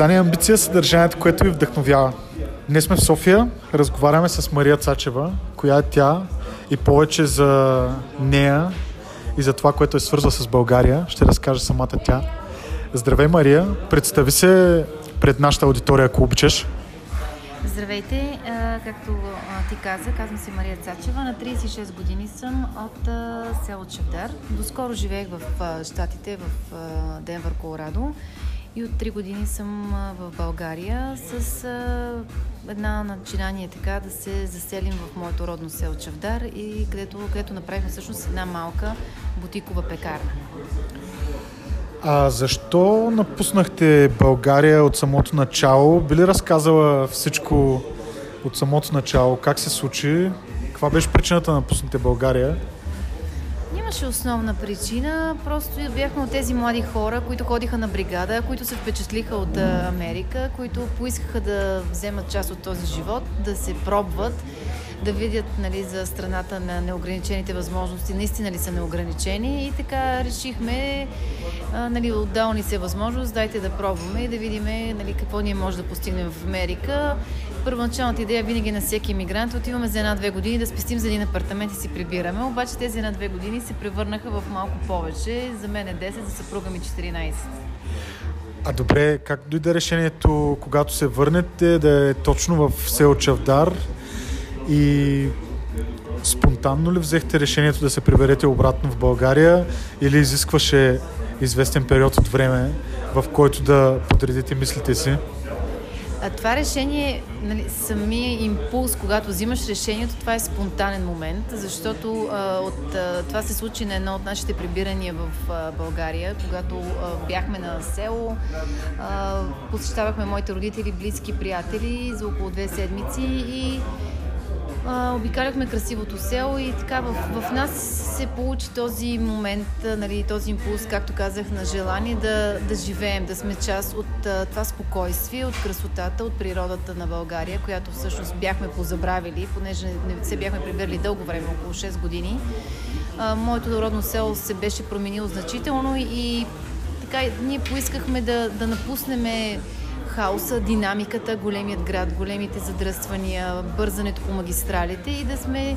Състезание Амбиция съдържанието, което ви вдъхновява. Днес сме в София, разговаряме с Мария Цачева, коя е тя и повече за нея и за това, което е свързва с България. Ще разкаже самата тя. Здравей, Мария. Представи се пред нашата аудитория, ако обичаш. Здравейте, както ти каза, казвам се Мария Цачева, на 36 години съм от село Чевдар. Доскоро живеех в Штатите, в Денвър, Колорадо и от 3 години съм в България с една начинание така да се заселим в моето родно село Чавдар и където, където направихме всъщност една малка бутикова пекарна. А защо напуснахте България от самото начало? Би ли разказала всичко от самото начало? Как се случи? Каква беше причината да напуснете България? Нямаше основна причина, просто бяхме от тези млади хора, които ходиха на бригада, които се впечатлиха от Америка, които поискаха да вземат част от този живот, да се пробват, да видят нали, за страната на неограничените възможности, наистина ли са неограничени. И така решихме, нали, отдал ни се възможност, дайте да пробваме и да видим нали, какво ние може да постигнем в Америка. Първоначалната идея винаги на всеки иммигрант. Отиваме за една-две години да спестим за един апартамент и си прибираме, обаче тези една-две години се превърнаха в малко повече. За мен е 10, за съпруга ми 14. А добре, как дойде решението, когато се върнете, да е точно в село Чавдар и спонтанно ли взехте решението да се приберете обратно в България или изискваше известен период от време, в който да подредите мислите си? А това решение, нали, самия импулс, когато взимаш решението, това е спонтанен момент, защото а, от, а, това се случи на едно от нашите прибирания в а, България, когато а, бяхме на село, а, посещавахме моите родители, близки приятели за около две седмици и а, обикаляхме красивото село и така в, в нас се получи този момент, нали, този импулс, както казах, на желание да, да живеем, да сме част от а, това спокойствие, от красотата, от природата на България, която всъщност бяхме позабравили, понеже не се бяхме приберли дълго време, около 6 години. А, моето родно село се беше променило значително и така ние поискахме да, да напуснем хаоса, динамиката, големият град, големите задръствания, бързането по магистралите и да сме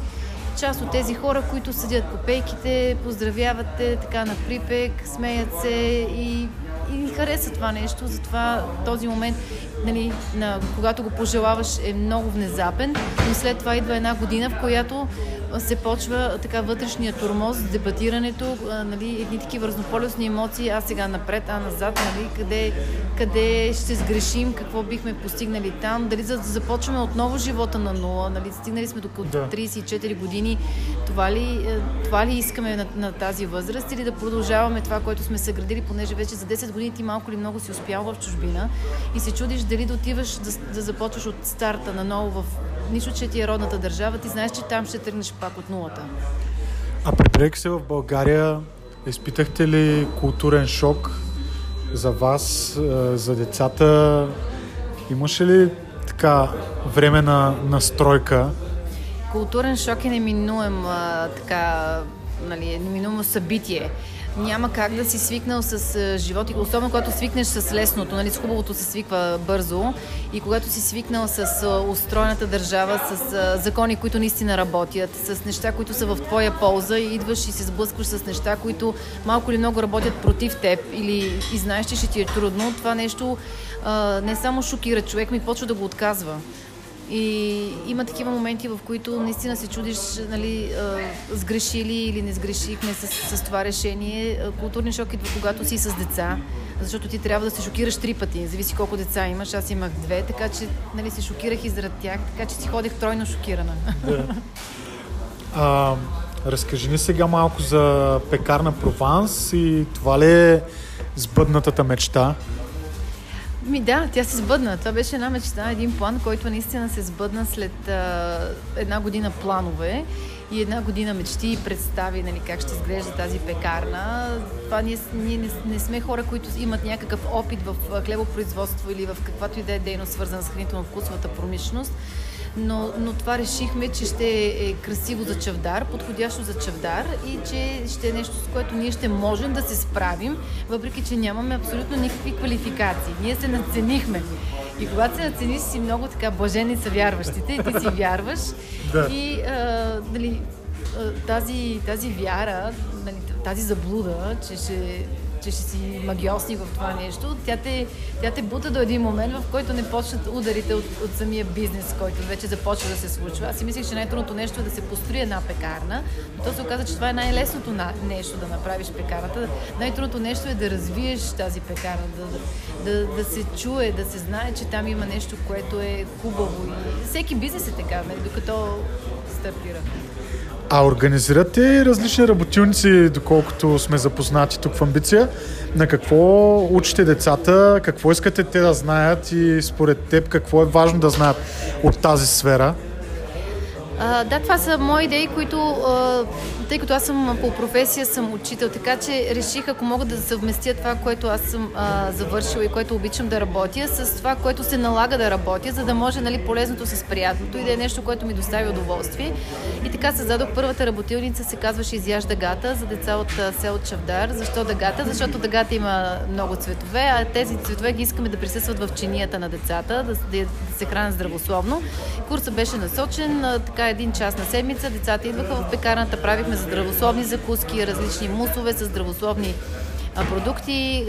част от тези хора, които седят по пейките, поздравявате така на припек, смеят се и, и хареса това нещо. Затова този момент, нали, на, когато го пожелаваш, е много внезапен, но след това идва една година, в която се почва така вътрешния турмоз, дебатирането, нали, едни такива разнополюсни емоции, а сега напред, а назад, нали, къде, къде ще сгрешим, какво бихме постигнали там, дали за започваме отново живота на нула, нали, стигнали сме до 34 години, това ли, е, това ли искаме на, на тази възраст или да продължаваме това, което сме съградили, понеже вече за 10 години ти малко ли много си успял в чужбина и се чудиш дали да отиваш да, да започваш от старта наново в нищо, че ти е родната държава, ти знаеш, че там ще тръгнеш пак от нулата. А припрек се в България, изпитахте ли културен шок за вас, е, за децата? Имаше ли така време на настройка? Културен шок е неминуем така, нали, неминуемо събитие няма как да си свикнал с живот, и особено когато свикнеш с лесното, нали, с хубавото се свиква бързо и когато си свикнал с устроената държава, с закони, които наистина работят, с неща, които са в твоя полза и идваш и се сблъскваш с неща, които малко или много работят против теб или и знаеш, че ще ти е трудно, това нещо а, не само шокира човек, ми почва да го отказва. И има такива моменти, в които наистина се чудиш, нали, сгрешили или не сгрешихме с, с това решение. Културни шок идва, когато си с деца, защото ти трябва да се шокираш три пъти, зависи колко деца имаш. Аз имах две, така че нали, се шокирах и заради тях, така че си ходех тройно шокирана. Да. А, разкажи ни сега малко за пекарна Прованс и това ли е сбъднатата мечта? Ми да, тя се сбъдна. Това беше една мечта, един план, който наистина се сбъдна след а, една година планове и една година мечти и представи нали, как ще изглежда тази пекарна. Това ние, ние не, не сме хора, които имат някакъв опит в хлебопроизводство или в каквато и да е дейност, свързана с хранително-вкусовата промишленост но, но това решихме, че ще е красиво за чавдар, подходящо за чавдар и че ще е нещо, с което ние ще можем да се справим, въпреки че нямаме абсолютно никакви квалификации. Ние се наценихме. И когато се нацениш, си много така блажени са вярващите и ти си вярваш. да. И а, дали, тази, тази вяра, нали, тази заблуда, че ще че ще си магиосник в това нещо, тя те, тя те бута до един момент, в който не почнат ударите от, от самия бизнес, който вече започва да се случва. Аз си мислех, че най-трудното нещо е да се построи една пекарна, но то се оказа, че това е най-лесното на, нещо да направиш пекарната. Най-трудното нещо е да развиеш тази пекарна, да, да, да се чуе, да се знае, че там има нещо, което е хубаво. И всеки бизнес е така, нали, докато стартира. А организирате различни работилници, доколкото сме запознати тук в Амбиция. На какво учите децата, какво искате те да знаят и според теб какво е важно да знаят от тази сфера? А, да, това са мои идеи, които, тъй като аз съм по професия, съм учител, така че реших, ако мога да съвместя това, което аз съм а, завършила и което обичам да работя, с това, което се налага да работя, за да може нали, полезното с приятното и да е нещо, което ми достави удоволствие. И така създадох първата работилница, се казваше Изяж дъгата за деца от село Чавдар. Защо дъгата? Защото дъгата има много цветове, а тези цветове ги искаме да присъстват в чинията на децата, да, да, да се хранят здравословно. Курсът беше насочен така един час на седмица. Децата идваха в пекарната, правихме здравословни закуски, различни мусове с здравословни продукти.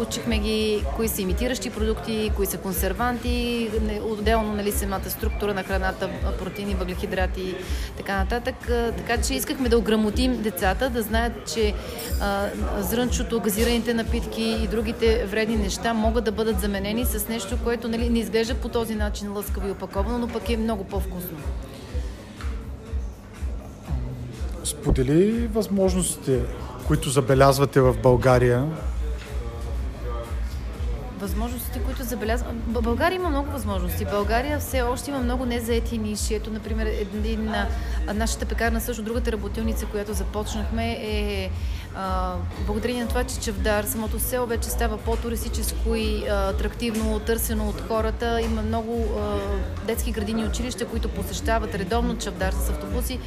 Учихме ги кои са имитиращи продукти, кои са консерванти, отделно нали, самата структура на храната, протеини, въглехидрати, така нататък. Така че искахме да ограмотим децата, да знаят, че зрънчото, газираните напитки и другите вредни неща могат да бъдат заменени с нещо, което нали, не изглежда по този начин лъскаво и опаковано, но пък е много по-вкусно. Сподели възможностите, които забелязвате в България. Възможностите, които забелязвам. България има много възможности. България все още има много незаети ниши. Ето, например, един, нашата пекарна, също другата работилница, която започнахме е а, благодарение на това, че Чавдар, самото село вече става по-туристическо и а, атрактивно, търсено от хората. Има много а, детски градини и училища, които посещават редовно Чавдар с автобуси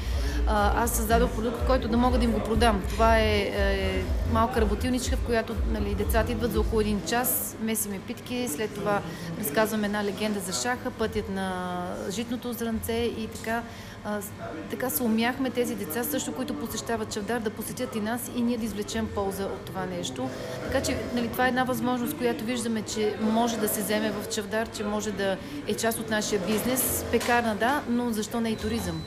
а, аз създадох продукт, който да мога да им го продам. Това е, е малка работилничка, в която нали, децата идват за около един час, месиме питки, след това разказваме една легенда за шаха, пътят на житното зранце и така. А, така се умяхме тези деца, също които посещават Чавдар, да посетят и нас и ние да извлечем полза от това нещо. Така че нали, това е една възможност, която виждаме, че може да се вземе в Чавдар, че може да е част от нашия бизнес. Пекарна, да, но защо не и туризъм?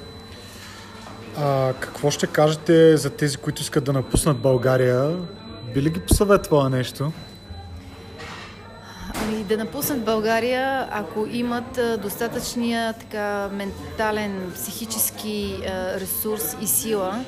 А, какво ще кажете за тези, които искат да напуснат България? Би ли ги посъветвала нещо? Ами да напуснат България, ако имат достатъчния така, ментален, психически ресурс и сила,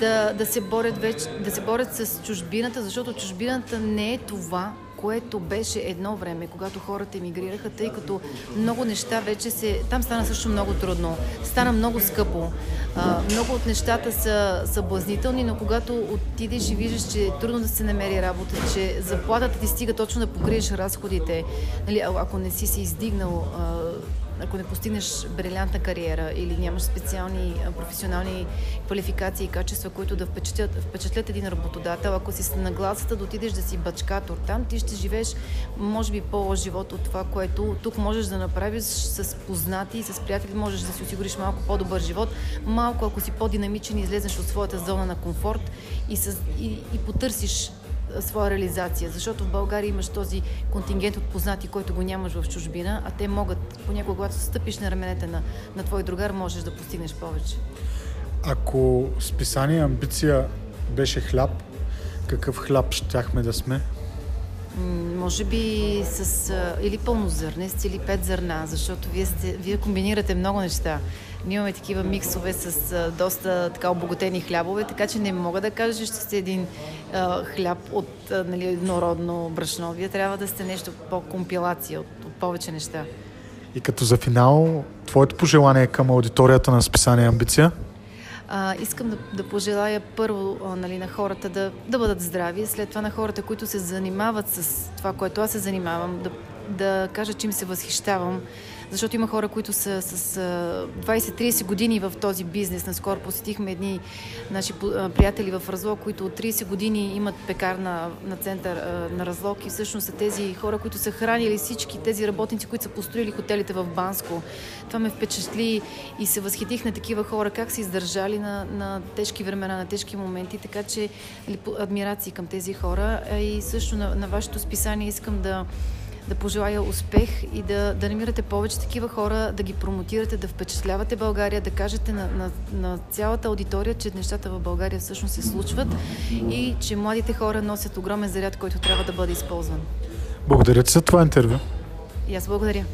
да, да, се борят вече, да се борят с чужбината, защото чужбината не е това, което беше едно време, когато хората емигрираха, тъй като много неща вече се... Там стана също много трудно. Стана много скъпо. А, много от нещата са съблазнителни, но когато отидеш и виждаш, че е трудно да се намери работа, че заплатата ти стига точно да покриеш разходите, нали, ако не си се издигнал а, ако не постигнеш брилянтна кариера или нямаш специални професионални квалификации и качества, които да впечатлят, впечатлят един работодател, ако си на гласата да отидеш да си бачкатор там, ти ще живееш, може би, по-живот от това, което тук можеш да направиш с познати и с приятели, можеш да си осигуриш малко по-добър живот, малко ако си по-динамичен и излезеш от своята зона на комфорт и, с, и, и потърсиш своя реализация, защото в България имаш този контингент от познати, който го нямаш в чужбина, а те могат, понякога, когато стъпиш на раменете на, на твой другар, можеш да постигнеш повече. Ако списание амбиция беше хляб, какъв хляб щяхме да сме? Може би с а, или пълнозърнест, или пет зърна, защото вие, сте, вие комбинирате много неща. Ние имаме такива миксове с а, доста така обогатени хлябове, така че не мога да кажа, че ще сте един а, хляб от а, нали, еднородно брашно. Вие трябва да сте нещо по-компилация, от, от повече неща. И като за финал, твоето пожелание към аудиторията на списание Амбиция? А, искам да, да пожелая първо а, нали, на хората да, да бъдат здрави, след това на хората, които се занимават с това, което аз се занимавам, да, да кажа, че им се възхищавам, защото има хора, които са с 20-30 години в този бизнес. Наскоро посетихме едни наши приятели в Разлог, които от 30 години имат пекарна на център на Разлог и всъщност са тези хора, които са хранили всички тези работници, които са построили хотелите в Банско. Това ме впечатли и се възхитих на такива хора, как са издържали на, на тежки времена, на тежки моменти, така че нали, адмирации към тези хора. И също на, на вашето списание искам да да пожелая успех и да, да намирате повече такива хора, да ги промотирате, да впечатлявате България, да кажете на, на, на цялата аудитория, че нещата в България всъщност се случват и че младите хора носят огромен заряд, който трябва да бъде използван. Благодаря ти за това интервю. И аз благодаря.